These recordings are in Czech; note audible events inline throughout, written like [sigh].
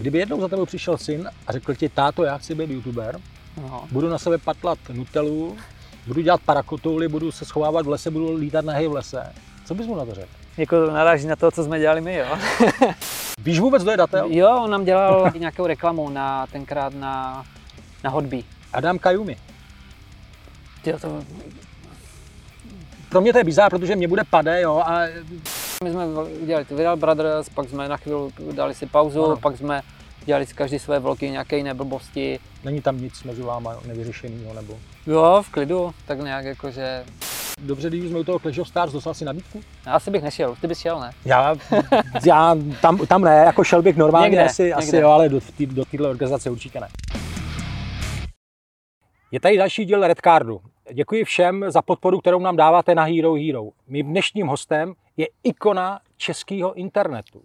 Kdyby jednou za tebou přišel syn a řekl ti, táto, já chci být youtuber, No. budu na sebe patlat nutelu, budu dělat parakotouly, budu se schovávat v lese, budu lítat nahej v lese. Co bys mu na to řekl? Jako naráží na to, co jsme dělali my, jo. [laughs] Víš vůbec, kdo je datel? Jo, on nám dělal [laughs] nějakou reklamu na tenkrát na, na Hotby. Adam Kajumi. Jo, to, Pro mě to je bizár, protože mě bude pade, jo, a my jsme udělali tu Viral Brothers, pak jsme na chvíli dali si pauzu, Ano. pak jsme dělali si každý své vlogy, nějaké jiné blbosti. není tam nic mezi váma nevyřešeného, nebo... Jo, v klidu, tak nějak jakože... Dobře, když jsme u toho Clash of Stars, dostal si nabídku? Asi bych nešel, ty bys šel, ne? Já, já tam, tam ne, jako šel bych normálně Někde, asi, asi někde. jo, ale do, tý, do téhle organizace určitě ne. Je tady další díl Red Cardu. Děkuji všem za podporu, kterou nám dáváte na Hero Hero. Mým dnešním hostem je ikona českého internetu.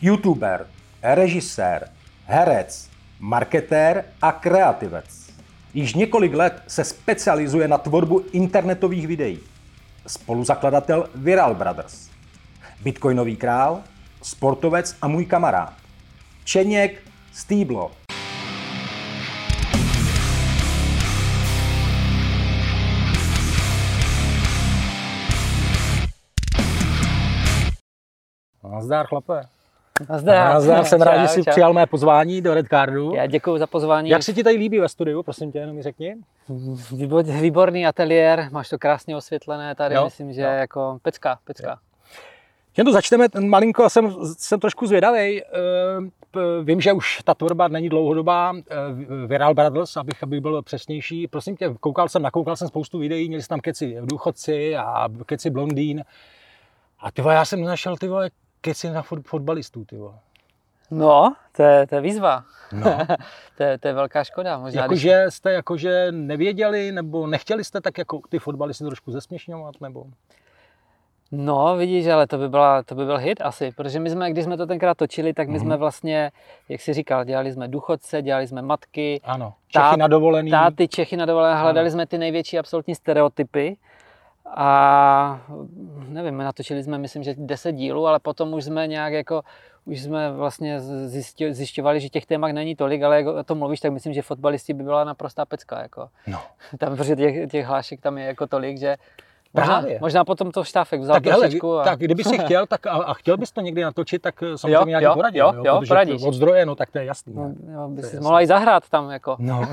YouTuber, režisér, herec, marketér a kreativec. Již několik let se specializuje na tvorbu internetových videí. Spoluzakladatel Viral Brothers. Bitcoinový král, sportovec a můj kamarád. Čeněk Stýblo. Nazdar, chlape. Nazdar. Nazdar, jsem rád, Čau, že jsi čau. přijal mé pozvání do Red Cardu. Já děkuji za pozvání. Jak se ti tady líbí ve studiu, prosím tě, jenom mi řekni. Výbor- Výborný ateliér, máš to krásně osvětlené tady, Jo, myslím, že jo. jako pecka, pecka. Jen to začneme, ten malinko, jsem, jsem trošku zvědavý. Vím, že už ta tvorba není dlouhodobá, eh, Viral Brothers, abych, abych byl přesnější. Prosím tě, koukal jsem, nakoukal jsem spoustu videí, měli jsi tam keci důchodci a keci blondýn. A ty já jsem našel ty vole keci na fot- fotbalistů, ty vole. No, to je, to je výzva. No. [laughs] to, je, to je velká škoda. Možná, když- Jakože jste jakože nevěděli, nebo nechtěli jste tak jako ty fotbalisty trošku zesměšňovat, nebo? No, vidíš, ale to by, byla, to by byl hit asi, protože my jsme, když jsme to tenkrát točili, tak my Mhm. jsme vlastně, jak jsi říkal, dělali jsme důchodce, dělali jsme matky, Ano, Tá- Čechy na dovolený. táty, Čechy na dovolené, hledali Ano. jsme ty největší absolutní stereotypy a nevím, my natočili jsme, myslím, že 10 dílů, ale potom už jsme nějak jako, už jsme vlastně zjistili, zjišťovali, že těch témat není tolik, ale jak o tom mluvíš, tak myslím, že fotbalisti by byla naprostá pecka, jako. No. [laughs] Tam, protože těch, těch hlášek tam je jako tolik, že možná, Právě. možná potom to štáfek vzal Tak, hele, trošičku. a... tak kdyby si [laughs] chtěl, tak a, a chtěl bys to někdy natočit, tak eh, samozřejmě Jo, nějaký jo, poradil, jo, jo, jo, poradíš. od zdroje, no tak to je jasný. No, jo, by To je si mohla i zahrát tam, jako. No. [laughs]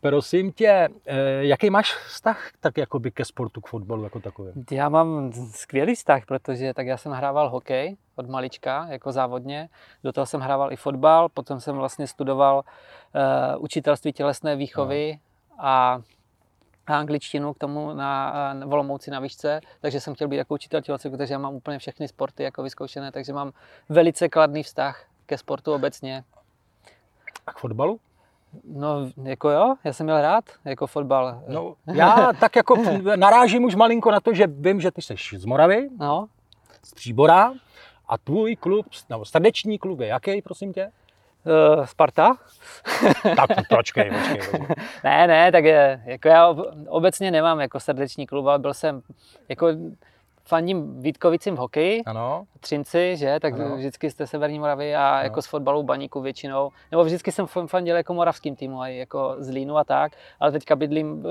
Prosím tě, eh, jaký máš vztah tak jakoby ke sportu, k fotbalu jako takovým? Já mám skvělý vztah, protože tak já jsem hrával hokej od malička, jako závodně. Do toho jsem hrával i fotbal, potom jsem vlastně studoval uh, učitelství tělesné výchovy a a angličtinu k tomu na, na Volomouci na výšce, takže jsem chtěl být jako učitel tělocviku, takže já mám úplně všechny sporty jako vyzkoušené, takže mám velice kladný vztah ke sportu obecně. A k fotbalu? No, jako jo, já jsem měl rád, jako fotbal. No, [laughs] já tak jako narážím už malinko na to, že vím, že ty jsi z Moravy, no z Příbora, a tvůj klub, nebo srdeční klub je jaký, prosím tě? uh, Sparta? [laughs] Tak počkej, počkej. počkej. Ne, ne, tak je, jako já ob- obecně nemám jako srdeční klub, ale byl jsem jako fandím Vítkovicím v hokeji, Ano, Třinci, že, tak Ano. vždycky jste Severní Moravy a Ano. jako z fotbalu baníku většinou, nebo vždycky jsem fan- fandil jako moravským týmu, a jako z Línu a tak, ale teďka bydlím uh,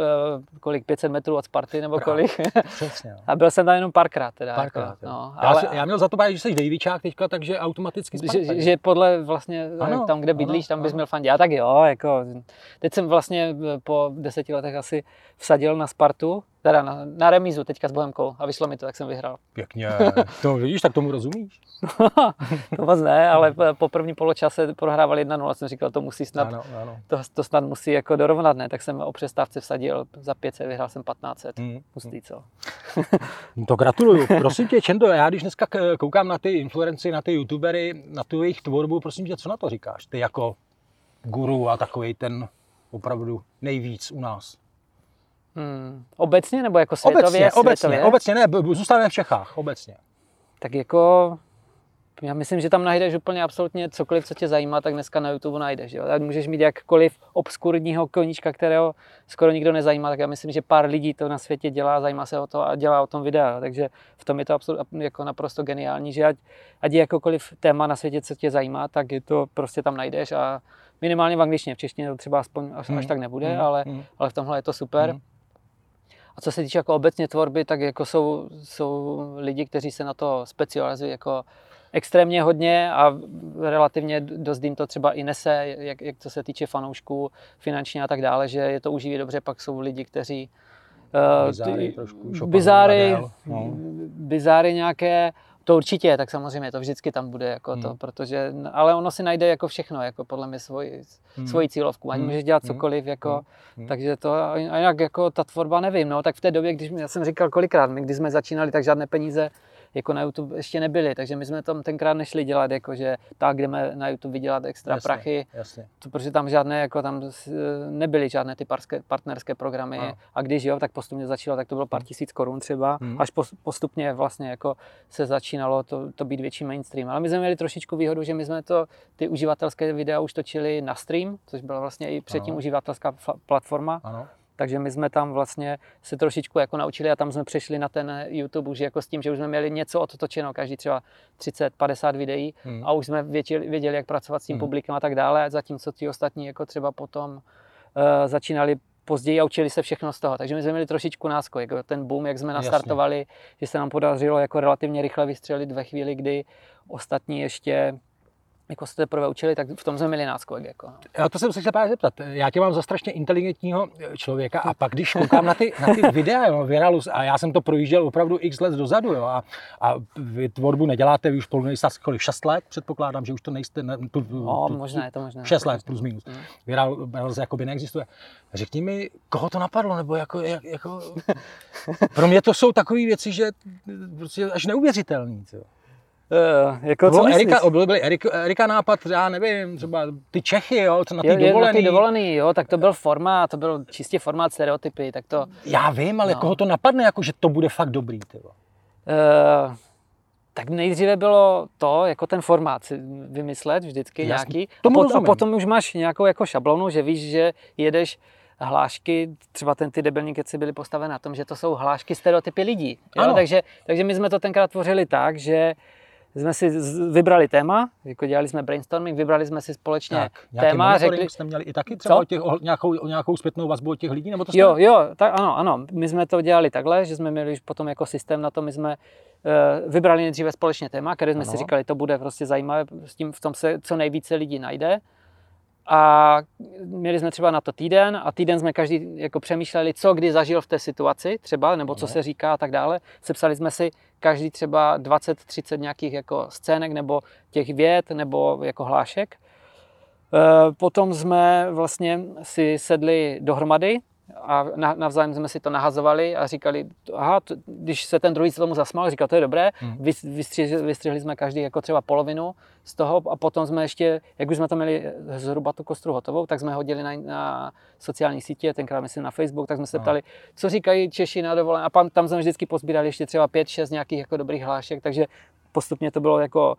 kolik, 500 metrů od Sparty nebo Právě. kolik [laughs] přesně. no. a byl jsem tam jenom párkrát teda. Párkrát, jako, no, já, ale, já měl za to bájet, že jsi Davičák teďka, takže automaticky Sparta, že, že podle vlastně Ano, ano, tam, kde ano, bydlíš, tam bys ano. měl fandit. Já tak jo, jako, teď jsem vlastně eh, po deseti letech asi vsadil na Spartu, teda na, na remízu teďka s Bohemkou a vyšlo mi to, tak jsem vyhrál. Pěkně, to vidíš, tak tomu rozumíš. [laughs] to moc ne, ale po- první poločase prohrával 1-0, jsem říkal, to musí snad, Ano, ano. to, to snad musí jako dorovnat, ne? Tak jsem o přestávce vsadil za 500, vyhrál jsem 1500. Hmm. Hustý, co? No To gratuluju. Prosím tě, Čendo, já když dneska koukám na ty influenci, na ty youtubery, na tu jejich tvorbu, prosím tě, co na to říkáš? Ty jako guru a takový ten opravdu nejvíc u nás. Hmm. Obecně nebo jako světově? Obecně, obecně, světově? obecně, ne, b- b- zůstaneme v Čechách, obecně. Tak jako já myslím, že tam najdeš úplně absolutně cokoliv, co tě zajímá, tak dneska na YouTube najdeš. Jo? Tak můžeš mít jakkoliv obskurního koníčka, kterého skoro nikdo nezajímá, tak já myslím, že pár lidí to na světě dělá, zajímá se o to a dělá o tom videa. Takže v tom je to absolutně jako naprosto geniální, že ať, ať je jakokoliv téma na světě, co tě zajímá, tak je to prostě tam najdeš a minimálně v angličtině, v češtině to třeba aspoň až, až hmm. tak nebude, mm. ale, mm. ale v tomhle je to super. Mm. A co se týče jako obecně tvorby, tak jako jsou, jsou lidi, kteří se na to specializují jako extrémně hodně a relativně dost jim to třeba i nese, jak, jak to se týče fanoušků, finančně a tak dále, že je to uživí dobře, pak jsou lidi, kteří uh, bizáry, trošku, bizáry, no. bizáry nějaké, to určitě, tak samozřejmě to vždycky tam bude jako hmm. to, protože, ale ono si najde jako všechno, jako podle mě svoji, hmm. svoji cílovku, ať hmm. můžeš dělat hmm. cokoliv, jako, hmm. takže to, a jak jako ta tvorba nevím, no, tak v té době, když, já jsem říkal kolikrát, my když jsme začínali, tak žádné peníze jako na YouTube ještě nebyly, takže my jsme tam tenkrát nešli dělat, jako že tak jdeme na YouTube vydělat extra jasně, prachy, jasně. To, protože tam žádné, jako tam nebyly žádné ty parské, partnerské programy a. a když jo, tak postupně začalo, tak to bylo pár hmm. tisíc korun třeba, hmm. až postupně vlastně jako se začínalo to, to být větší mainstream. Ale my jsme měli trošičku výhodu, že my jsme to, ty uživatelské videa už točili na stream, což byla vlastně i předtím ano. uživatelská platforma. Ano. Takže my jsme tam vlastně se trošičku jako naučili a tam jsme přešli na ten YouTube už jako s tím, že už jsme měli něco odtočeno, každý třeba 30-50 videí hmm. a už jsme věděli, věděli, jak pracovat s tím hmm. publikem a tak dále, zatímco ti ostatní jako třeba potom uh, začínali později a učili se všechno z toho. Takže my jsme měli trošičku náskok, jako ten boom, jak jsme nastartovali, Jasně. že se nám podařilo jako relativně rychle vystřelit ve chvíli, kdy ostatní ještě jako se teprve učili, tak v tom jsme měli náskok. Jako. No. Já to jsem se chtěl právě zeptat. Já tě mám za strašně inteligentního člověka a pak, když koukám na ty, na ty videa, jo, Viralus, a já jsem to projížděl opravdu x let dozadu, jo, a, a vy tvorbu neděláte, vy už spolu nejste kolik, 6 let, předpokládám, že už to nejste, ne, tu, no, tu, možná je to možná. 6 let plus minus. Mm. Viralus jakoby neexistuje. Řekni mi, koho to napadlo, nebo jako, jak, jako... [laughs] Pro mě to jsou takové věci, že prostě až neuvěřitelný. Uh, jako co Erika, byl, byl Erika, Erika nápad, já nevím, třeba ty Čechy, jo, co na ty jo, dovolený. Na ty dovolený, jo, tak to byl formát, to byl čistě formát stereotypy, tak to... Já vím, ale no. koho to napadne, jako že to bude fakt dobrý, ty uh, tak nejdříve bylo to, jako ten formát si vymyslet vždycky Jasný. nějaký. A, pot, a potom už máš nějakou jako šablonu, že víš, že jedeš hlášky, třeba ten ty debilní keci byly postaveny na tom, že to jsou hlášky stereotypy lidí. Jo? Takže, takže my jsme to tenkrát tvořili tak, že jsme si vybrali téma, jako dělali jsme brainstorming, vybrali jsme si společně tak, téma. Řekli, jste měli i taky třeba o těch, o nějakou, o nějakou zpětnou vazbu od těch lidí? Nebo to jo, jo, tak ano, ano. My jsme to dělali takhle, že jsme měli už potom jako systém na to, my jsme uh, vybrali nejdříve společně téma, které jsme ano. si říkali, to bude prostě zajímavé, s tím v tom se co nejvíce lidí najde. A měli jsme třeba na to týden a týden jsme každý jako přemýšleli, co kdy zažil v té situaci třeba, nebo co se říká a tak dále. Sepsali jsme si každý třeba 20-30 nějakých jako scének nebo těch věd nebo jako hlášek. E, potom jsme vlastně si sedli dohromady a navzájem jsme si to nahazovali a říkali, aha, to, když se ten druhý se tomu zasmál, říkal, to je dobré, hmm. vystřihli, vystřihli jsme každý jako třeba polovinu z toho a potom jsme ještě, jak už jsme to měli zhruba tu kostru hotovou, tak jsme hodili na, na sociální sítě, tenkrát myslím na Facebook, tak jsme se ptali, co říkají Češi na dovolené? A tam, tam jsme vždycky pozbírali ještě třeba 5-6 nějakých jako dobrých hlášek, takže postupně to bylo jako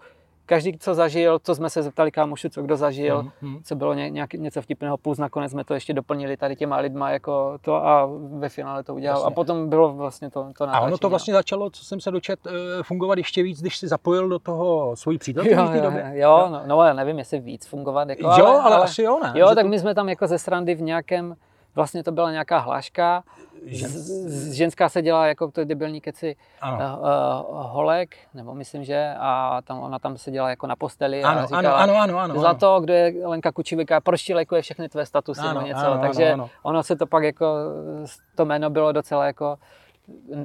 každý, co zažil, co jsme se zeptali kámoši, co kdo zažil, mm-hmm. co bylo ně, nějak, něco vtipného, plus nakonec jsme to ještě doplnili tady těma lidma jako to a ve finále to udělal. Jasně. A potom bylo vlastně to, to A ono to vlastně začalo, co jsem se dočet, eh, fungovat ještě víc, když si zapojil do toho svoji přítelkyni v té době? Jo, jo. No, no, já nevím, jestli víc fungovat. Jako, jo, ale, ale, asi jo, ne? Jo, tak to... my jsme tam jako ze srandy v nějakém, vlastně to byla nějaká hláška, z, ženská se dělá jako to debilní keci uh, uh, holek, nebo myslím, že, a tam, ona tam se dělá jako na posteli ano, a říkala, ano, ano, ano, ano, za to, kdo je Lenka Kučivíka, proč ti lekuje všechny tvé statusy ano, nebo něco, ano, takže ano, ano. ono se to pak jako, to jméno bylo docela jako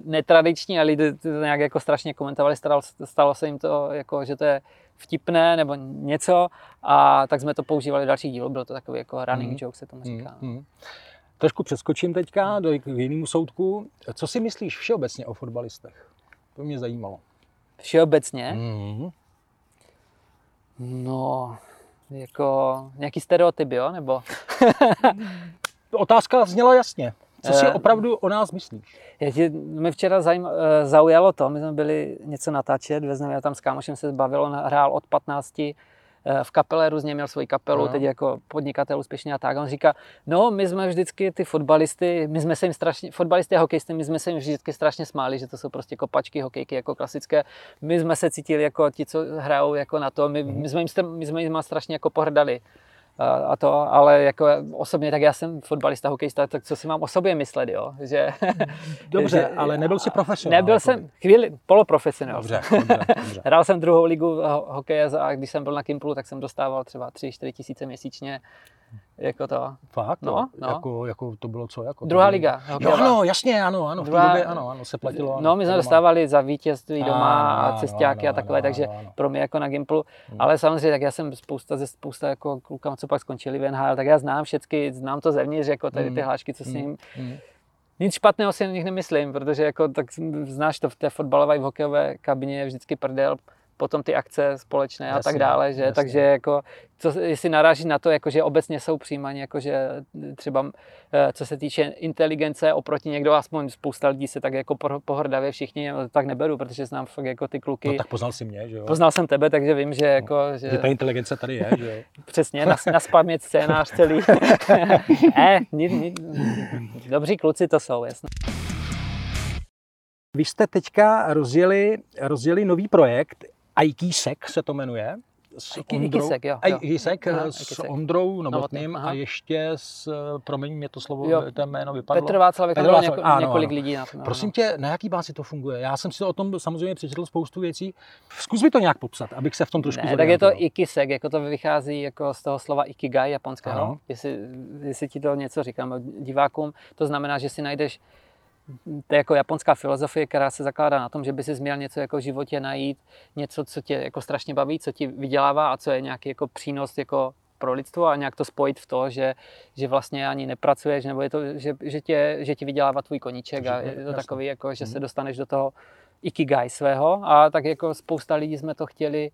netradiční a lidi to nějak jako strašně komentovali, stalo, stalo se jim to jako, že to je vtipné nebo něco a tak jsme to používali v dalších dílů, bylo to takový jako running mm. joke se tomu říká. Mm. Mm. Trošku přeskočím teďka do jinému soudku. Co si myslíš všeobecně o fotbalistech? To mě zajímalo. Všeobecně? Mm-hmm. No, jako nějaký stereotyp, jo? Nebo... [laughs] Otázka zněla jasně. Co si opravdu o nás myslíš? Já ti, mi včera zajím, zaujalo to, my jsme byli něco natáčet, vezmeme, já tam s kámošem se zbavil, on hrál od 15 Eh, v kapele různě měl svoji kapelu, no. teď jako podnikatel úspěšně a tak. On říká, no my jsme vždycky ty fotbalisty, my jsme se jim strašně, fotbalisty a hokejisty, my jsme se jim vždycky strašně smáli, že to jsou prostě kopačky, hokejky jako klasické. My jsme se cítili jako ti, co hrajou jako na to, my, mhm. my jsme jim, my jsme jim strašně jako pohrdali a to, ale jako osobně, tak já jsem fotbalista, hokejista, tak co si mám o sobě myslet, jo? Že, [laughs] dobře, [laughs] že, ale nebyl jsi profesionál. Nebyl jsem, chvíli, poloprofesionál. Dobře, dobře, dobře. [laughs] Hrál jsem druhou ligu hokeje a když jsem byl na Kimplu, tak jsem dostával třeba 3-4 tisíce měsíčně jako to. Fakt? No, no. Jako, jako to bylo co? Jako Druhá liga. Jo, ano, jasně, ano, ano, v Druhá... době, ano, ano, se platilo. Ano, no, my jsme dostávali za vítězství doma a, a cestáky a takové, takže pro mě jako na Gimplu. Hmm. Ale samozřejmě, tak já jsem spousta ze spousta jako klukám, co pak skončili v NHL, tak já znám všechny, znám to zevnitř, jako tady ty hmm. hlášky, co s hmm. ním. Hmm. Nic špatného si o nich nemyslím, protože jako, tak znáš to v té fotbalové, v hokejové kabině je vždycky prdel, potom ty akce společné jasně, a tak dále, že? Jasně. Takže jako, co, jestli naráží na to, jako, že obecně jsou přijímáni, jako, že třeba eh, co se týče inteligence oproti někdo, aspoň spousta lidí se tak jako pohrdavě všichni, tak neberu, protože znám fakt jako ty kluky. No tak poznal si mě, že jo? Poznal jsem tebe, takže vím, že jako... No, že, že ta inteligence tady je, že jo? [laughs] Přesně, na, na spamět scénář celý. [laughs] eh, ni, ni, dobří kluci to jsou, jasně. Vy jste teďka rozjeli, rozjeli nový projekt, IKSEC se to jmenuje. S Ondrou, Ikisek, jo. Ikisek, aha, s Ikisek. Ondrou Novotným a ještě s, promiň mě to slovo, jo. to jméno vypadlo. Petr Václavek, Petr Václavek, něko, ano, několik ano. lidí na tom. Prosím tě, na jaký bázi to funguje? Já jsem si o tom samozřejmě přečetl spoustu věcí. Zkus mi to nějak popsat, abych se v tom trošku ne, tak je to Ikisek, jako to vychází jako z toho slova Ikigai japonského. Jestli, jestli ti to něco říkám divákům, to znamená, že si najdeš to je jako japonská filozofie, která se zakládá na tom, že by si měl něco jako v životě najít, něco, co tě jako strašně baví, co ti vydělává a co je nějaký jako přínos jako pro lidstvo a nějak to spojit v to, že, že vlastně ani nepracuješ, nebo je to, že, že, tě, že ti vydělává tvůj koníček a je to jasný. takový, jako, že se mhm. dostaneš do toho ikigai svého a tak jako spousta lidí jsme to chtěli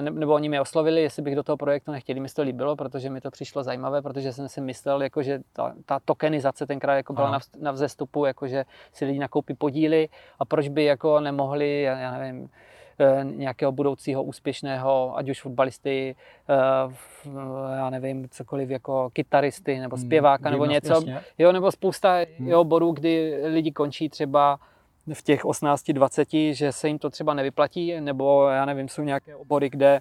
nebo oni mě oslovili, jestli bych do toho projektu nechtěli. Mi to líbilo, protože mi to přišlo zajímavé, protože jsem si myslel, jako, že ta, ta tokenizace tenkrát jako byla na, na vzestupu, jako, že si lidi nakoupí podíly a proč by jako nemohli, já, já nevím, eh, nějakého budoucího úspěšného, ať už fotbalisty, eh, já nevím, cokoliv jako kytaristy nebo hmm, zpěváka nebo něco. Jo, nebo spousta hmm. jo, bodů, kdy lidi končí třeba v těch 18-20, že se jim to třeba nevyplatí, nebo já nevím, jsou nějaké obory, kde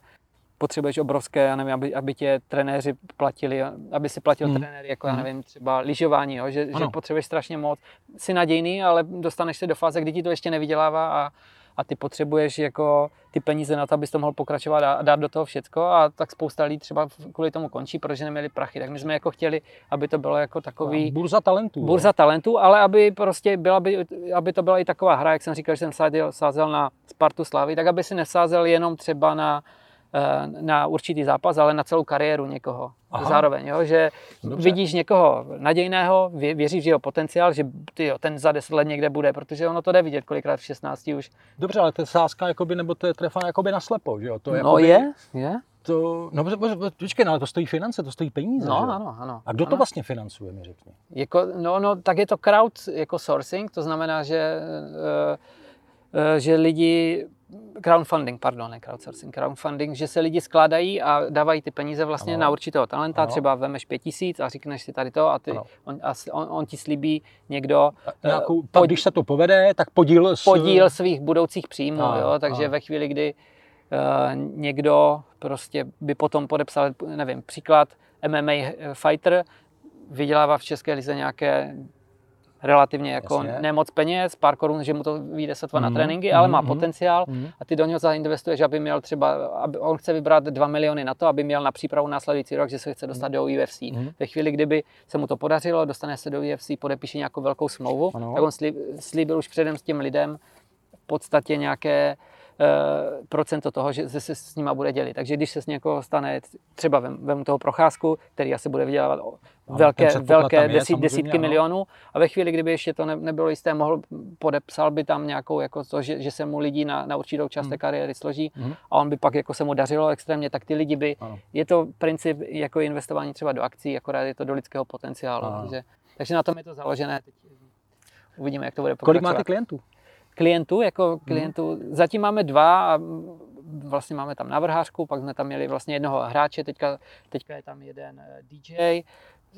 potřebuješ obrovské, já nevím, aby, aby tě trenéři platili, aby si platil hmm. trenéry, jako já hmm. nevím, třeba lyžování, jo, že, že potřebuješ strašně moc. Jsi nadějný, ale dostaneš se do fáze, kdy ti to ještě nevydělává a, a ty potřebuješ jako ty peníze na to, abys to mohl pokračovat a dát do toho všecko a tak spousta lidí třeba kvůli tomu končí, protože neměli prachy. Tak my jsme jako chtěli, aby to bylo jako takový... Burza talentů. Burza jo. talentů, ale aby prostě byla, by, aby to byla i taková hra, jak jsem říkal, že jsem sázel, sázel na Spartu Slavy, tak aby si nesázel jenom třeba na Eh, na určitý zápas, ale na celou kariéru někoho Aha. zároveň. Jo? Že Dobře. vidíš někoho nadějného, vě, věříš v jeho potenciál, že tyjo, ten za 10 let někde bude, protože ono to jde vidět kolikrát v 16 už. Dobře, ale to je sázka, jakoby, nebo to je trefa jakoby na slepo, že jo? To je, no jakoby, je, je. To, no počkej, no, ale to stojí finance, to stojí peníze, No, že? ano, ano. A kdo ano. to vlastně financuje, mi řekni? Jako, no, no, tak je to crowd jako sourcing, to znamená, že, uh, uh, že lidi crowdfunding, pardon, ne crowdsourcing, crowdfunding, že se lidi skládají a dávají ty peníze vlastně ano. na určitého talenta, ano. třeba vemeš pět tisíc a řekneš si tady to a, ty, on, a on, on ti slíbí někdo... Nějakou, uh, pod, když se to povede, tak podíl... S... Podíl svých budoucích příjmů, ano, jo, takže ano. ve chvíli, kdy uh, někdo prostě by potom podepsal, nevím, příklad MMA fighter, vydělává v České lize nějaké relativně jako Jasně. nemoc peněz, pár korun, že mu to vyjde sotva mm, na mhm. tréninky, mm, ale má mm, potenciál mm. a ty do něho zainvestuješ, aby měl třeba, aby on chce vybrat 2 miliony na to, aby měl na přípravu následující rok, že se chce dostat mm. do UFC. Mm. Ve chvíli, kdyby se mu to podařilo, dostane se do UFC, podepíše nějakou velkou smlouvu, ano. tak on slíbil už předem s těm lidem v podstatě nějaké procento toho, že se s nima bude dělit. Takže když se z někoho stane, třeba vem, vem toho procházku, který asi bude vydělávat velké, velké desít, desítky ano. milionů a ve chvíli, kdyby ještě to ne, nebylo jisté, mohl, podepsal by tam nějakou, jako to, že, že se mu lidi na, na určitou část té hmm. kariéry složí hmm. a on by pak jako se mu dařilo extrémně, tak ty lidi by, ano. je to princip jako investování třeba do akcí, akorát je to do lidského potenciálu. Takže, Takže na tom je to založené. Teď uvidíme, jak to bude pokračovat. Kolik máte klientů? Klientů, jako klientů, mm. zatím máme dva a vlastně máme tam navrhářku, pak jsme tam měli vlastně jednoho hráče, teďka, teďka je tam jeden eh, DJ,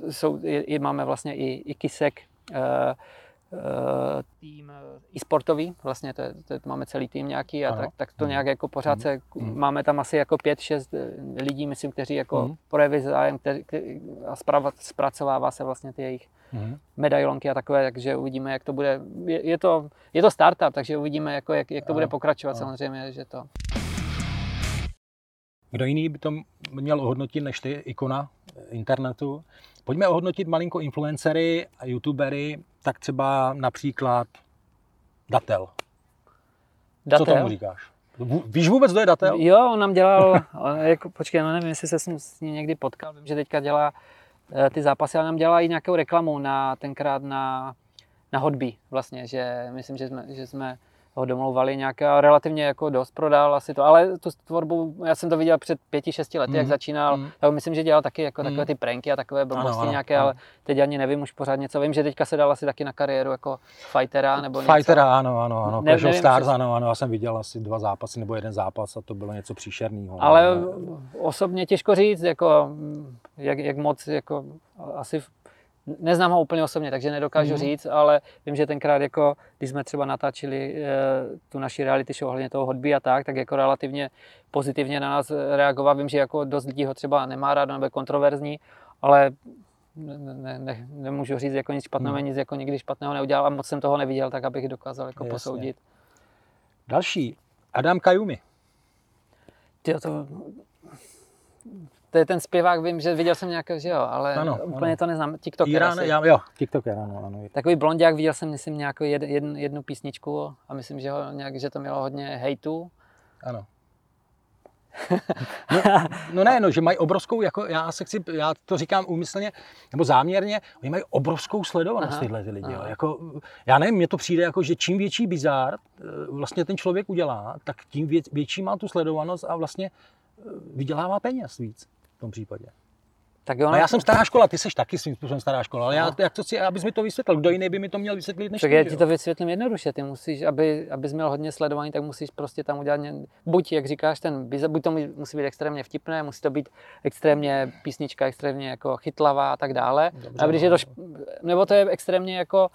jsou, je, máme vlastně i, i Kisek, uh, tým i sportový, vlastně to, to, to máme celý tým nějaký a tak, tak to mhm. nějak jako pořád se, mm. máme tam asi jako pět, šest lidí, myslím, kteří jako mm. projeví zájem a zpracovává se vlastně ty jejich mm. medailonky a takové, takže uvidíme, jak to bude. Je, je, to, je to startup, takže uvidíme, jako, jak, jak to bude pokračovat samozřejmě, že to... Kdo jiný by to měl ohodnotit než ty, ikona internetu? Pojďme ohodnotit malinko influencery a youtubery, tak třeba například Datel. Datel? Co tomu říkáš? Víš vůbec, kdo je Datel? Jo, on nám dělal, [laughs] jako, počkej, no nevím, jestli se s ním někdy potkal, vím, že teďka dělá eh, ty zápasy, ale nám dělá i nějakou reklamu na tenkrát na, na hodby vlastně, že myslím, že jsme, že jsme ho domlouvali nějaké a relativně jako dost prodal asi to, ale tu tvorbu, já jsem to viděl před pěti, šesti lety, mm. jak mhm. začínal, mm. tak myslím, že dělal taky jako mm. takové ty pranky a takové blbosti ano, nějaké, ano. ale teď ani nevím už pořád něco, vím, že teďka se dal asi taky na kariéru jako fightera nebo něco. Fightera, ano, ano, ano, ne, of Stars, ano, ano, já jsem viděl asi dva zápasy nebo jeden zápas a to bylo něco příšerného. Ale no. osobně těžko říct, jako jak, jak moc, jako asi Neznám ho úplně osobně, takže nedokážu mm. říct, ale vím, že tenkrát, jako, když jsme třeba natáčeli e, tu naši reality show ohledně toho hodby a tak, tak jako relativně pozitivně na nás reagoval. Vím, že jako dost lidí ho třeba nemá rád nebo je kontroverzní, ale ne, ne, ne, nemůžu říct jako nic špatného, mm. nic jako nikdy špatného neudělal a moc jsem toho neviděl, tak abych dokázal jako Jasně. posoudit. Další, Adam Kajumi. Ty to to je ten zpěvák, vím, že viděl jsem nějakého, že jo, ale ano, úplně ano. to neznám. TikTok. Irán, já, jo, TikTok, ano, ano. Takový blondiák, viděl jsem, myslím, nějakou jed, jednu, jednu písničku a myslím, že, ho nějak, že to mělo hodně hejtu. Ano. [laughs] no, no ne, no, že mají obrovskou, jako já se chci, já to říkám úmyslně, nebo záměrně, oni mají obrovskou sledovanost aha, tyhle ty lidi. Jako, já nevím, mně to přijde jako, že čím větší bizár eh, vlastně ten člověk udělá, tak tím větší má tu sledovanost a vlastně eh, vydělává peněz víc v tom případě. Tak jo, a já jsem stará škola, ty jsi taky svým způsobem stará škola, ale já, jak to si, abys mi to vysvětlil, kdo jiný by mi to měl vysvětlit než Tak já ti to vysvětlím jednoduše, ty musíš, aby, abys měl hodně sledování, tak musíš prostě tam udělat, buď, jak říkáš, ten, buď to musí být extrémně vtipné, musí to být extrémně písnička, extrémně jako chytlavá a tak dále. Dobře, a když je to, nebo to je extrémně jako,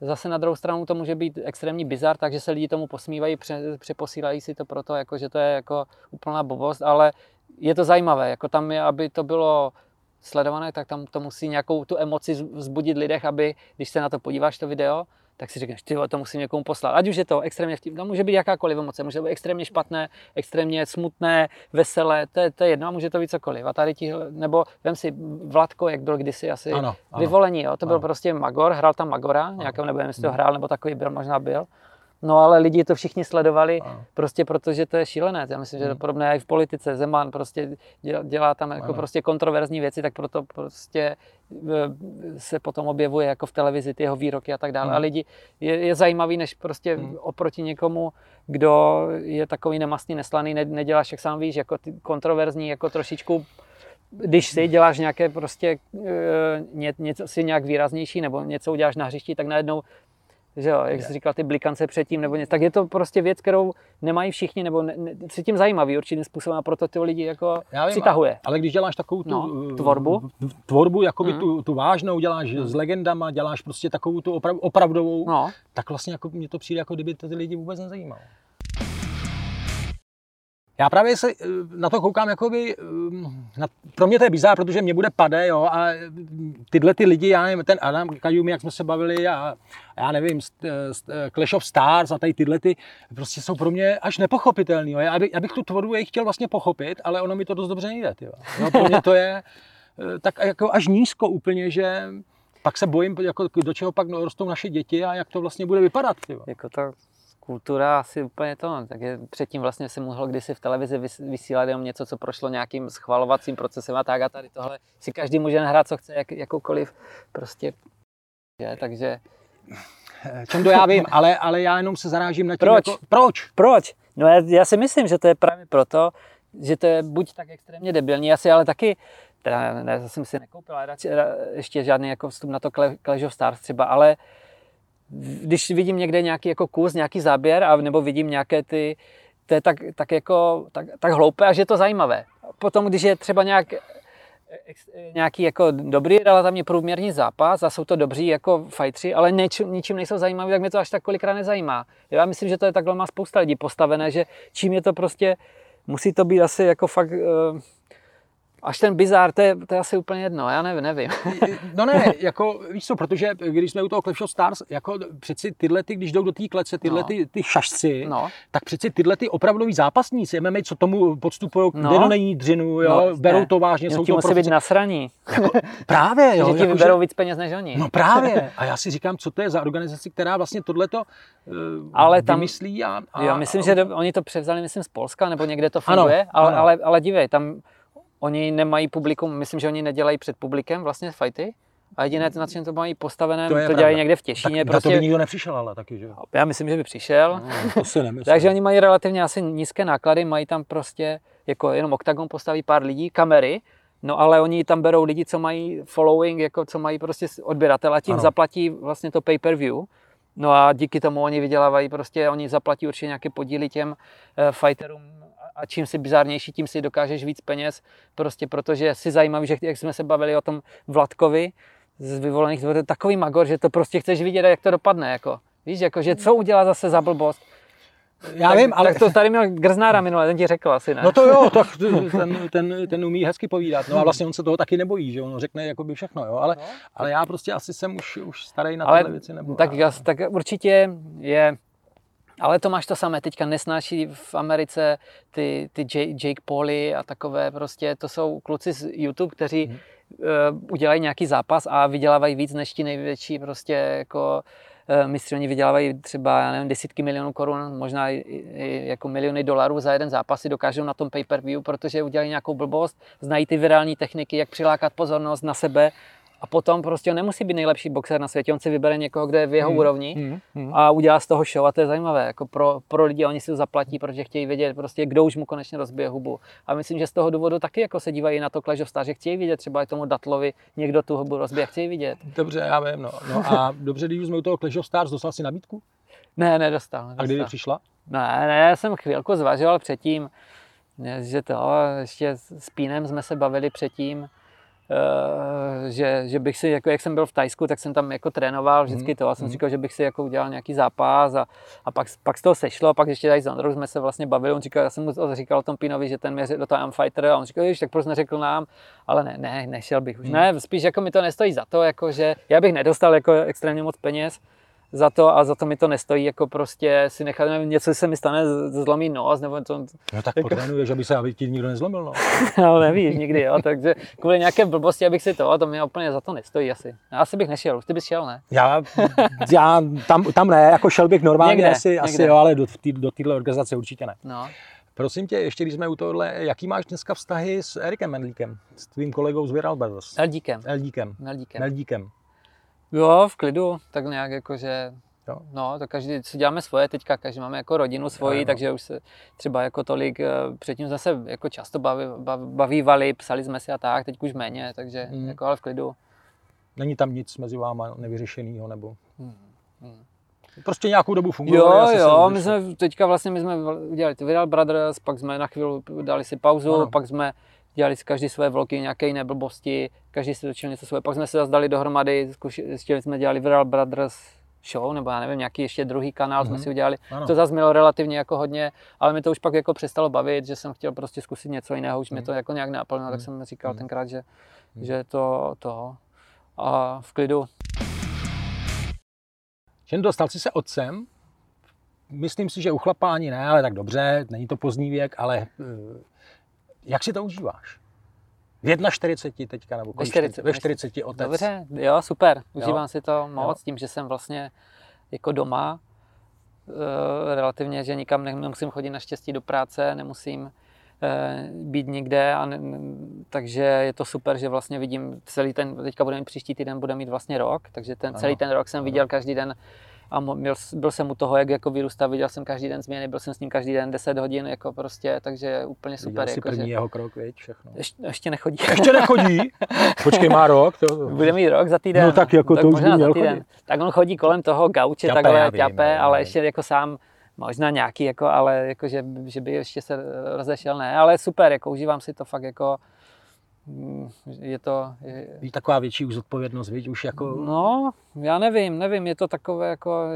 Zase na druhou stranu to může být extrémní bizar, takže se lidi tomu posmívají, pře, přeposílají si to proto, jako, že to je jako úplná blbost, ale je to zajímavé, jako tam je, aby to bylo sledované, tak tam to musí nějakou tu emoci vzbudit lidech, aby když se na to podíváš, to video, tak si řekneš, ty to musím někomu poslat. Ať už je to extrémně vtip, to může být jakákoliv emoce, může být extrémně špatné, extrémně smutné, veselé, to je, to je jedno, a může to být cokoliv. A tady ti, nebo vem si Vladko, jak byl kdysi asi ano, ano, vyvolení, jo? to byl ano. prostě Magor, hrál tam Magora, nějakého, nebo jestli to hrál, nebo takový byl, možná byl. No ale lidi to všichni sledovali, ano. prostě protože to je šílené. Já myslím, že to je hmm. podobné i v politice. Zeman prostě dělá, dělá tam jako prostě kontroverzní věci, tak proto prostě se potom objevuje jako v televizi ty jeho výroky a tak dále. Hmm. A lidi je, je zajímavý, než prostě hmm. oproti někomu, kdo je takový nemastný, neslaný, ne, neděláš, jak sám víš, jako ty kontroverzní, jako trošičku když si děláš nějaké prostě e, ně, něco si nějak výraznější nebo něco uděláš na hřišti, tak najednou že jo, jak jsi říkal, ty blikance předtím nebo něco, tak je to prostě věc, kterou nemají všichni, nebo ne, ne, se tím zajímaví určitým způsobem a proto ty lidi jako Já vím, přitahuje. Ale když děláš takovou tu no, tvorbu, tvorbu jakoby mm. tu, tu vážnou, děláš mm. s legendama, děláš prostě takovou tu oprav, opravdovou, no. tak vlastně jako mně to přijde, jako kdyby to ty lidi vůbec nezajímalo. Já právě se eh, na to koukám, jakoby, eh, na, pro mě to je bizár, protože mě bude pade, jo, a tyhle ty lidi, já nevím, ten Adam Kajumi, jak jsme se bavili, a já nevím, eh, Clash of Stars a tady tyhle ty, prostě jsou pro mě až nepochopitelný, jo. Já, bych, já bych tu tvorbu jejich chtěl vlastně pochopit, ale ono mi to dost dobře nejde, jo. jo pro mě to je tak jako až nízko úplně, že pak se bojím, jako, do čeho pak rostou naše děti a jak to vlastně bude vypadat. Jo. Jako to kultura asi úplně to, no, tak je, předtím vlastně se mohlo kdysi v televizi vysílat jenom něco, co prošlo nějakým schvalovacím procesem a tak a tady tohle si každý může nahrát, co chce, jak, jakoukoliv prostě, je, takže... Čem to já vím, ale, ale já jenom se zarážím na tím, proč? Jako, proč? Proč? No já, já si myslím, že to je právě proto, že to je buď tak extrémně debilní, asi ale taky teda ne, to jsem si nekoupil, ale radši, ještě žádný jako vstup na to Clash of Stars třeba, ale když vidím někde nějaký jako kus, nějaký záběr, a nebo vidím nějaké ty, to je tak, tak, jako, tak, tak hloupé a že je to zajímavé. Potom, když je třeba nějak nějaký jako dobrý, relativně průměrný zápas a jsou to dobří jako fajtři, ale neč, ničím nejsou zajímaví, tak mě to až tak kolikrát nezajímá. Já myslím, že to je takhle má spousta lidí postavené, že čím je to prostě, musí to být asi jako fakt uh, Až ten bizár, to je, to je asi úplně jedno, já nevím, nevím. No ne, jako víš co, protože když jsme u toho Clash of Stars, jako přeci tyhle, ty, když jdou do té klece, tyhle no. ty, ty šašci, no. tak přeci tyhle ty opravdoví zápasníci, MMA, co tomu podstupují, no. není dřinu, jo, no, berou ne. to vážně, no, jsou to musí být nasraní. Jako, [laughs] právě, jo. že ti jako, vyberou že... víc peněz než oni. No právě. A já si říkám, co to je za organizaci, která vlastně tohleto uh, ale tam, vymyslí a, a... Jo, myslím, a, že do, oni to převzali, myslím, z Polska, nebo někde to funguje, ano, ale, ano. ale, ale dívej, tam Oni nemají publikum, myslím, že oni nedělají před publikem vlastně fighty. A jediné, na čem to mají postavené, to, to dělají někde v Těšíně. Tak prostě... to by nikdo nepřišel, ale taky, že Já myslím, že by přišel. No, to si nemyslím. Takže oni mají relativně asi nízké náklady, mají tam prostě, jako jenom Octagon postaví pár lidí, kamery, no ale oni tam berou lidi, co mají following, jako co mají prostě odběratele, tím ano. zaplatí vlastně to pay-per-view. No a díky tomu oni vydělávají prostě, oni zaplatí určitě nějaké podíly těm uh, fighterům a čím si bizárnější, tím si dokážeš víc peněz, prostě protože si zajímavý, že jak jsme se bavili o tom Vladkovi z vyvolených, to je takový magor, že to prostě chceš vidět, jak to dopadne, jako. Víš, jako, že co udělá zase za blbost. Já tak, vím, ale... Tak to tady měl Grznára minule, ten ti řekl asi, ne? No to jo, tak [laughs] ten, ten, ten umí hezky povídat. No a vlastně on se toho taky nebojí, že on řekne jakoby všechno, jo. Ale, no. ale já prostě asi jsem už, už starý na ale, tyhle věci nebo. Tak, tak určitě je ale to máš to samé, teďka nesnáší v Americe ty, ty Jake Pauly a takové prostě, to jsou kluci z YouTube, kteří hmm. uh, udělají nějaký zápas a vydělávají víc než ti největší prostě jako uh, mistři, oni vydělávají třeba, já nevím, desítky milionů korun, možná i, i jako miliony dolarů za jeden zápas si dokážou na tom pay-per-view, protože udělají nějakou blbost, znají ty virální techniky, jak přilákat pozornost na sebe a potom prostě on nemusí být nejlepší boxer na světě, on si vybere někoho, kde je v jeho hmm. úrovni hmm. Hmm. a udělá z toho show a to je zajímavé. Jako pro, pro lidi, oni si to zaplatí, protože chtějí vědět, prostě, kdo už mu konečně rozbije hubu. A myslím, že z toho důvodu taky jako se dívají na to Clash of Stars, že chtějí vidět třeba i tomu Datlovi někdo tu hubu rozbije, chtějí vidět. Dobře, já vím. No. no a [laughs] dobře, když jsme u toho Clash of Stars, dostal si nabídku? Ne, nedostal. nedostal. A kdy přišla? Ne, ne, já jsem chvilku zvažoval předtím, že to, ještě s Pínem jsme se bavili předtím, že, že bych si, jako jak jsem byl v Tajsku, tak jsem tam jako trénoval vždycky to a jsem mm. říkal, že bych si jako udělal nějaký zápas a, a pak, pak z toho sešlo pak ještě tady s Ondrou jsme se vlastně bavili, on říkal, já jsem mu říkal tom Pinovi, že ten mě do toho fighter a on říkal, že tak proč neřekl nám, ale ne, ne, nešel bych už, mm. ne, spíš jako mi to nestojí za to, jako že já bych nedostal jako extrémně moc peněz, za to a za to mi to nestojí, jako prostě si nechat, nevím, něco se mi stane, zlomí nos, nebo to... No tak jako... potrénuješ, aby se, aby ti nikdo nezlomil nos. no [laughs] nevíš nikdy, jo, takže kvůli nějaké blbosti, abych si to, to mi úplně za to nestojí asi. Já asi bych nešel, už ty bys šel, ne? Já, já tam, tam ne, jako šel bych normálně někde, asi, někde. asi jo, ale do, tý, do téhle organizace určitě ne. No. Prosím tě, ještě když jsme u tohle, jaký máš dneska vztahy s Erikem Mendlíkem, s tvým kolegou z Viral Brothers? Eldíkem. Eldíkem. Eldíkem. Eldíkem. Jo, v klidu, tak nějak jakože Jo. No, to každý si děláme svoje teďka, každý máme jako rodinu svoji, no, takže už se třeba jako tolik, eh, předtím jsme se jako často baví, bavívali, psali jsme si a tak, teď už méně, takže hmm. jako ale v klidu. Není tam nic mezi váma nevyřešeného nebo? Hmm. Prostě nějakou dobu funguje. Jo, jo, my jsme teďka vlastně my jsme udělali to Viral Brothers, pak jsme na chvíli dali si pauzu, ano. pak jsme dělali si každý své vlogy, nějaké jiné blbosti, každý si točil něco svoje, pak jsme se zase dali dohromady, zkušili jsme dělali Viral Brothers show, nebo já nevím, nějaký ještě druhý kanál mm-hmm. jsme mhm. si udělali. Ano. To zase mělo relativně jako hodně, ale mi to už pak jako přestalo bavit, že jsem chtěl prostě zkusit něco jiného, už mm-hmm. mě to mhm. jako nějak naplnilo, mm-hmm. tak jsem říkal mm-hmm. tenkrát, že, mm-hmm. že to, to a v klidu. Že dostal jsi se otcem, myslím si, že u chlapá ani ne, ale tak dobře, není to pozdní věk, ale eh, jak si to užíváš? V 41 teďka, nebo ve 40, ve 40 otec. Dobře, jo, super. Užívám jo? si to moc, jo? tím, že jsem vlastně jako doma, e, relativně, že nikam nemusím chodit naštěstí do práce, nemusím e, být nikde, a ne, takže je to super, že vlastně vidím celý ten, teďka budeme příští týden, bude mít vlastně rok, takže ten, celý ten rok jsem viděl každý den a byl, byl jsem u toho, jak jako vyrůstá, viděl jsem každý den změny, byl jsem s ním každý den 10 hodin, jako prostě, takže úplně super. Viděl jsi jako, první že... jeho krok, viď, všechno. Ještě, ještě nechodí. Ještě nechodí? [laughs] Počkej, má rok? To... Bude mít rok za týden. No tak jako tak to už by měl týden. chodit. Tak on chodí kolem toho gauče, Ťape, takhle vím, ťape, ale ještě jako sám možná nějaký, jako, ale jako, že, že, by ještě se rozešel, ne, ale super, jako užívám si to fakt jako, je to, je, Víš, taková větší už zodpovědnost, víš, už jako... No, já nevím, nevím, je to takové jako,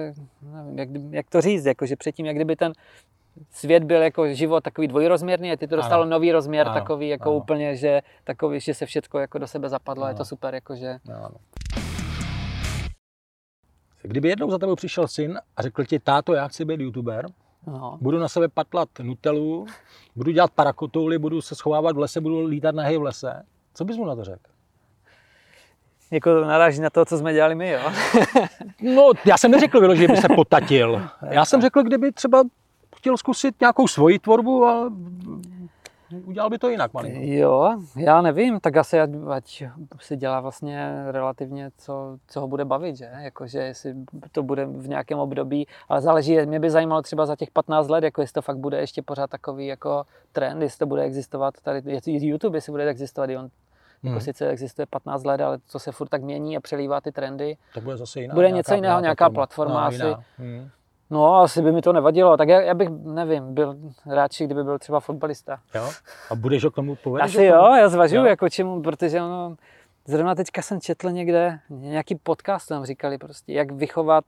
nevím, jak, jak to říct, jako, že předtím, jak kdyby ten svět byl jako život takový dvojrozměrný a ty to dostalo Ano. nový rozměr Ano, takový jako ano. úplně, že takový, že se všechno jako do sebe zapadlo, je Ano. to super, jako, že No, no. Kdyby jednou za tebou přišel syn a řekl ti, táto, já chci být youtuber, no. budu na sebe patlat nutelu, budu dělat parakotouly, budu se schovávat v lese, budu lítat na hej v lese, co bys mu na to řekl? Jako naráží na to, co jsme dělali my, jo. [laughs] No, já jsem neřekl vyloženě, že by se potatil. [laughs] Já jsem řekl, kdyby třeba chtěl zkusit nějakou svoji tvorbu a udělal by to jinak malinko. Jo, já nevím, tak asi ať, ať si dělá vlastně relativně, co, co ho bude bavit, že? Jakože jestli to bude v nějakém období, ale záleží, mě by zajímalo třeba za těch 15 let, jako jestli to fakt bude ještě pořád takový jako trend, jestli to bude existovat tady, jestli YouTube, jestli bude existovat i on, jako Hmm. sice existuje 15 let, ale to se furt tak mění a přelívá ty trendy. To bude zase jiná. Bude něco jiného, nějaká platforma no, asi. jiná. Hmm. No, asi by mi to nevadilo, tak já, já bych, nevím, byl radši, kdyby byl třeba fotbalista. Jo? A budeš ho k tomu povedeš? Asi jo, já zvažuju, jako čemu, protože ono, zrovna teďka jsem četl někde, nějaký podcast tam říkali prostě, jak vychovat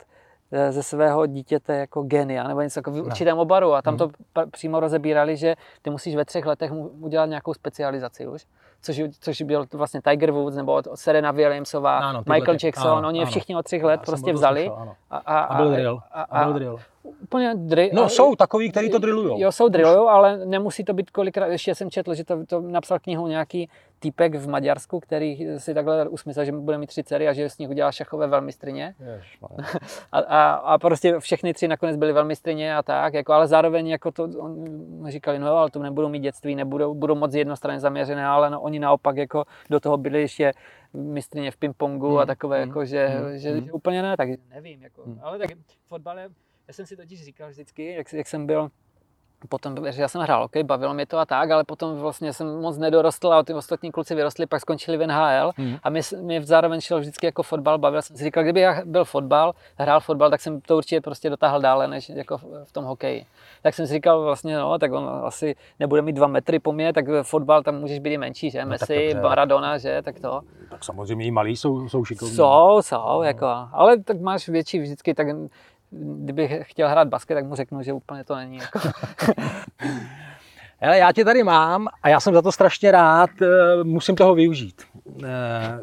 eh, ze svého dítěte jako genia, nebo něco jako v určitém obaru a tam to pa- přímo rozebírali, že ty musíš ve třech letech udělat nějakou specializaci už, což, což byl vlastně Tiger Woods, nebo od- Serena Williamsová, Ano, Michael ty- Jackson, ano, oni je ano. všichni od třech let prostě o tom vzali slyšel, ano. a, a, A byl drill. A, A byl drill. Úplně drill. No, jsou takový, kteří to drillujou. Jo, jsou drillujou, ale nemusí to být kolikrát. Ještě jsem četl, že to, to napsal knihu nějaký týpek v Maďarsku, který si takhle usmyslel, že bude mít tři dcery a že z nich udělá šachové velmistrině. [laughs] A, a, a, prostě všechny tři nakonec byly velmistrině a tak, jako, ale zároveň jako to, on, říkali, no jo, ale to nebudou mít dětství, nebudou, budou moc jednostranně zaměřené, ale no, oni naopak jako do toho byli ještě mistrině v pingpongu a Hmm, takové, hmm, jako, že, hmm, že, hmm. že, úplně ne, tak nevím, jako, Hmm. ale tak fotbal je, já jsem si totiž říkal vždycky, jak, jak jsem byl potom, že já jsem hrál hokej, bavilo mě to a tak, ale potom vlastně jsem moc nedorostl a ty ostatní kluci vyrostli, pak skončili v NHL Hmm. a mě, mě zároveň šel vždycky jako fotbal, bavil jsem si říkal, kdyby já byl fotbal, hrál fotbal, tak jsem to určitě prostě dotáhl dále, než jako v tom hokeji. Tak jsem si říkal vlastně, no, tak on asi nebude mít dva metry po mně, tak fotbal tam můžeš být i menší, že? tak Messi. Maradona, že? Tak to. Tak samozřejmě i malí jsou, jsou šikovní. Jsou, jsou, jako, ale tak máš větší vždycky, tak kdybych chtěl hrát basket, tak mu řeknu, že úplně to není. Jako. Hele, já tě tady mám a já jsem za to strašně rád, eh, musím toho využít. Eh,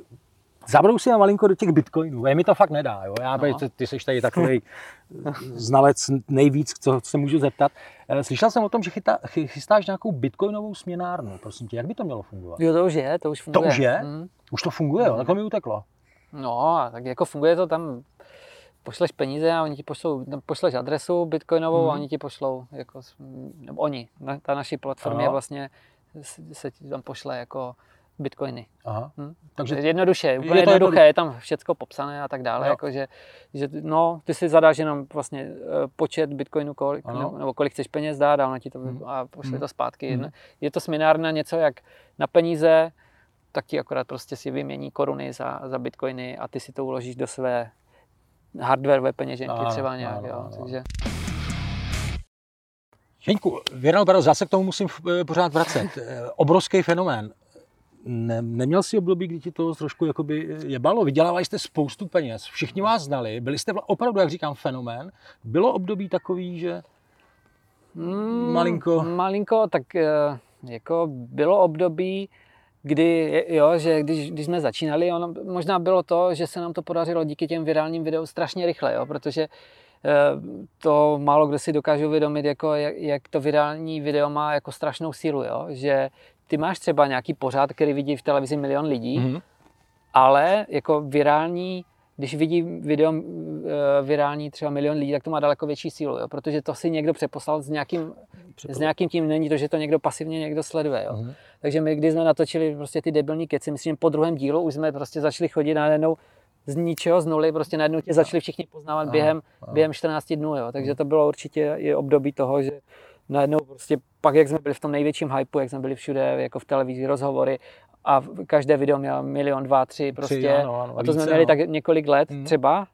Zabrousím malinko do těch bitcoinů, je mi to fakt nedá. Jo? Já, No. ty, ty jsi tady takový [laughs] znalec nejvíc, co se můžu zeptat. Eh, Slyšel jsem o tom, že chytá, chy- chystáš nějakou bitcoinovou směnárnu. Prosím tě, jak by to mělo fungovat? Jo, to už je, to už To funguje. už je? Mm. Už to funguje, jo? takhle mi uteklo. No, a tak jako funguje to tam, pošleš peníze a oni ti pošlou, no, pošleš adresu bitcoinovou Mhm. a oni ti pošlou, jako, nebo oni, na, ta naší platformě Ano. vlastně se, ti tam pošle jako bitcoiny. Aha. Hm? Takže jednoduše, úplně je to jednoduché, je tam všechno popsané a tak dále, Jo. jako že, že, no, ty si zadáš jenom vlastně eh, počet bitcoinů, kolik, Ano. nebo, kolik chceš peněz dát a ti to Mhm. mm. a pošle Mhm. to zpátky. Mhm. Je to směnárna něco jak na peníze, tak ti akorát prostě si vymění koruny za, za bitcoiny a ty si to uložíš do své hardwareové peněženky třeba nějak, ano, jo. Takže, Jeňku, Věrno Baros, já se k tomu musím eh, pořád vracet. Eh, Obrovský fenomén. Ne, neměl jsi období, kdy ti to trošku jakoby jebalo? Vydělávali jste spoustu peněz, všichni vás znali, byli jste opravdu, jak říkám, fenomén. Bylo období takový, že mm, Malinko. Malinko, tak eh, jako bylo období, kdy, jo, že když, když jsme začínali, ono, možná bylo to, že se nám to podařilo díky těm virálním videům strašně rychle, jo, protože eh, to málo kdo si dokáže uvědomit, jako, jak, jak to virální video má jako strašnou sílu, jo, že ty máš třeba nějaký pořád, který vidí v televizi milion lidí, Mhm. ale jako virální, když vidí video eh, virální třeba milion lidí, tak to má daleko větší sílu, jo? protože to si někdo přeposlal s nějakým, s nějakým tím, není to, že to někdo pasivně někdo sleduje. Jo? Mhm. Takže my, když jsme natočili prostě ty debilní keci, myslím, že po druhém dílu už jsme prostě začali chodit najednou z ničeho, z nuly, prostě najednou tě začali všichni poznávat Aha, během, aha. během 14 dnů, jo. takže to bylo určitě i období toho, že najednou prostě pak, jak jsme byli v tom největším hypeu, jak jsme byli všude, jako v televizi, rozhovory a každé video mělo milion, dva, tři, prostě. Tři, ano, ano, a to jsme více, měli no. tak několik let Mhm. třeba,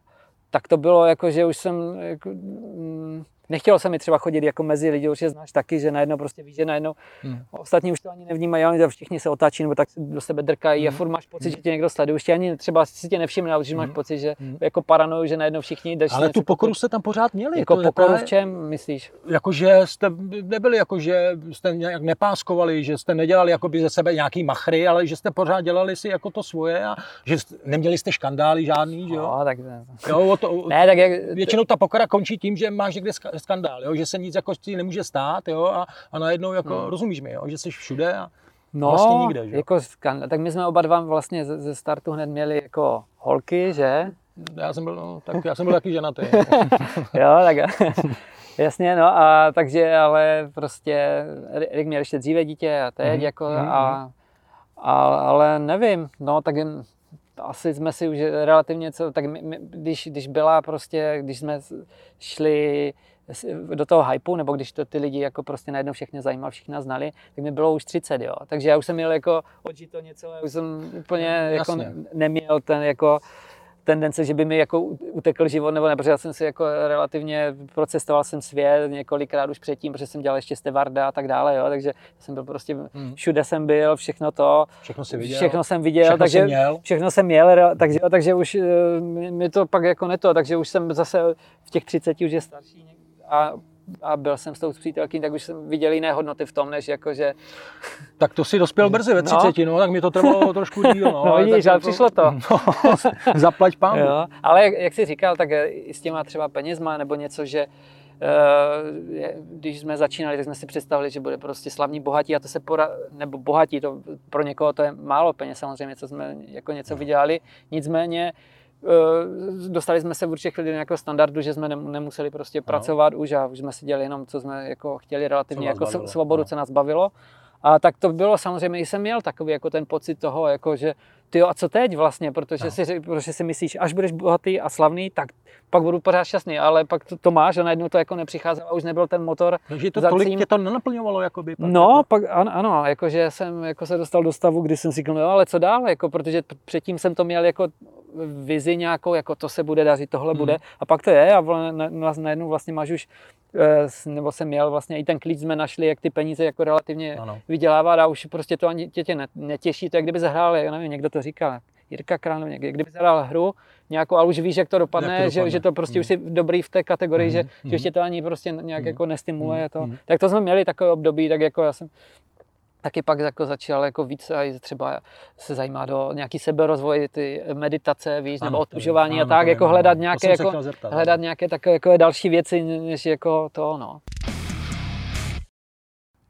tak to bylo jako, že už jsem, jako, mm, nechtělo se mi třeba chodit jako mezi lidi, určitě znáš taky, že najednou prostě víš, že najednou Hmm. Ostatní už to ani nevnímají, ale všichni se otáčí nebo tak do sebe drkají a Mhm. furt máš pocit, že tě někdo sleduje. Už tě ani třeba si tě nevšimne, ale už máš Mhm. pocit, že Mhm. jako paranoju, že najednou všichni jdeš Ale tu pokoru koupit. jste tam pořád měli. Jako to je pokoru v čem, myslíš? Jakože jste nebyli, jako že jste nějak nepáskovali, že jste nedělali jakoby ze sebe nějaký machry, ale že jste pořád dělali si jako to svoje a že jste, neměli jste škandály žádný, že jo? No, tak jo o to, o, ne, tak jak, Většinou ta pokora končí tím, že máš někde skandál, jo? že se nic jako ti nemůže stát jo? A, a najednou jako, Hmm. rozumíš mi, jo? že jsi všude a no, vlastně nikde, že jako skandál. tak my jsme oba dva vlastně ze, ze startu hned měli jako holky, že? já jsem byl, no, tak já jsem byl taky ženatý. [laughs] jo, tak [laughs] jasně, no a takže, ale prostě Rick měl ještě dříve dítě a teď Mhm, jako mhm, a, a, ale nevím, no tak asi jsme si už relativně co, tak my, my, když, když byla prostě, když jsme šli do toho hypeu, nebo když to ty lidi jako prostě najednou všechny zajímalo, všichni nás znali, tak mi bylo už 30, jo. Takže já už jsem měl jako odžito něco, já už jsem úplně jako Jasně. neměl ten jako tendence, že by mi jako utekl život, nebo ne, protože já jsem si jako relativně procestoval jsem svět několikrát už předtím, protože jsem dělal ještě stevarda a tak dále, jo, takže jsem byl prostě, Mhm. všude jsem byl, všechno to, Všechno si viděl. všechno jsem viděl, všechno takže měl. všechno jsem měl, takže, takže už eh, mi to pak jako neto, takže už jsem zase v těch 30 už je starší něk- a, a byl jsem s tou přítelkyní, tak už jsem viděl jiné hodnoty v tom, než jako, že Tak to si dospěl brzy ve No. 30, no, tak mi to trvalo [laughs] trošku díl. No, No, vidíš, ale přišlo to. [laughs] No, [laughs] zaplať pán. Jo, ale jak, jak jsi říkal, tak i s těma třeba penězma nebo něco, že eh, když jsme začínali, tak jsme si představili, že bude prostě slavní bohatí a to se pora, nebo bohatí, to pro někoho to je málo peněz samozřejmě, co jsme jako něco vydělali, nicméně dostali jsme se v určitě chvíli do nějakého standardu, že jsme nem- nemuseli prostě pracovat už a už jsme si dělali jenom, co jsme jako chtěli relativně, jako bavilo, svobodu, no. co nás bavilo. A tak to bylo samozřejmě, i jsem měl takový jako ten pocit toho, jako že ty a co teď vlastně, protože, No. si, protože si myslíš, až budeš bohatý a slavný, tak pak budu pořád šťastný, ale pak to, to máš a najednou to jako nepřicházelo a už nebyl ten motor. Takže to tolik cím- tě to nenaplňovalo, jakoby. pak No, jako- pak ano, ano, jakože jsem jako se dostal do stavu, kdy jsem si říkal, no ale co dál, jako, protože předtím jsem to měl jako vizi nějakou, jako to se bude dařit, tohle Hmm. bude a pak to je a najednou vlastně máš už, eh, nebo jsem měl vlastně i ten klíč jsme našli, jak ty peníze jako relativně Ano. vydělávat a už prostě to ani tě, tě ne- netěší, to je, jak kdyby zahrál, já nevím, někdo to říkal, Jirka někdo, kdyby zahrál hru nějakou, ale už víš, jak to dopadne, Jak to Že, dopadne. že to prostě Mhm. už si dobrý v té kategorii, že, Mhm, že už tě to ani prostě nějak Mhm. jako nestimuluje Mhm, to. mhm. Tak to jsme měli takové období, tak jako já jsem taky pak jako začal jako víc a třeba se zajímá do nějaký seberozvoj, ty meditace, víš, Ano, nebo to otužování a tak, to jako hledat. To nějaké, jako, zeptat, hledat nějaké takové jako další věci, než jako to, no.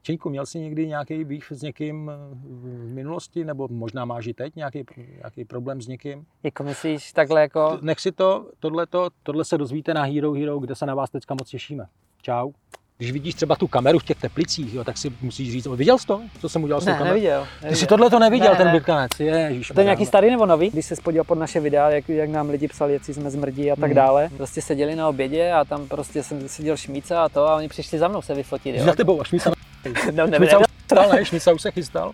Čeňku, měl jsi někdy nějaký býv s někým eh, v minulosti, nebo možná máš i teď nějaký, nějaký problém s někým? Jako myslíš takhle jako, Nech si to, tohleto, tohle se dozvíte na Hero Hero, kde se na vás teďka moc těšíme. Čau. Když vidíš třeba tu kameru v těch teplicích, jo, tak si musíš říct, viděl jsi to, co jsem udělal s tou ne, kamerou? neviděl. Ty neviděl. jsi tohle to neviděl, Ne, ten ne. Bitkanec, ježiš. To je nějaký starý nebo nový? Když se spodíval pod naše videa, jak, jak nám lidi psali, jestli jsme zmrdí a tak Mhm. dále. Prostě seděli na obědě a tam prostě jsem seděl šmíca a to a oni přišli za mnou se vyfotit. Jo. Za tebou, a Šmica, No, Šmica už [laughs] chystal, ne? Se chystal.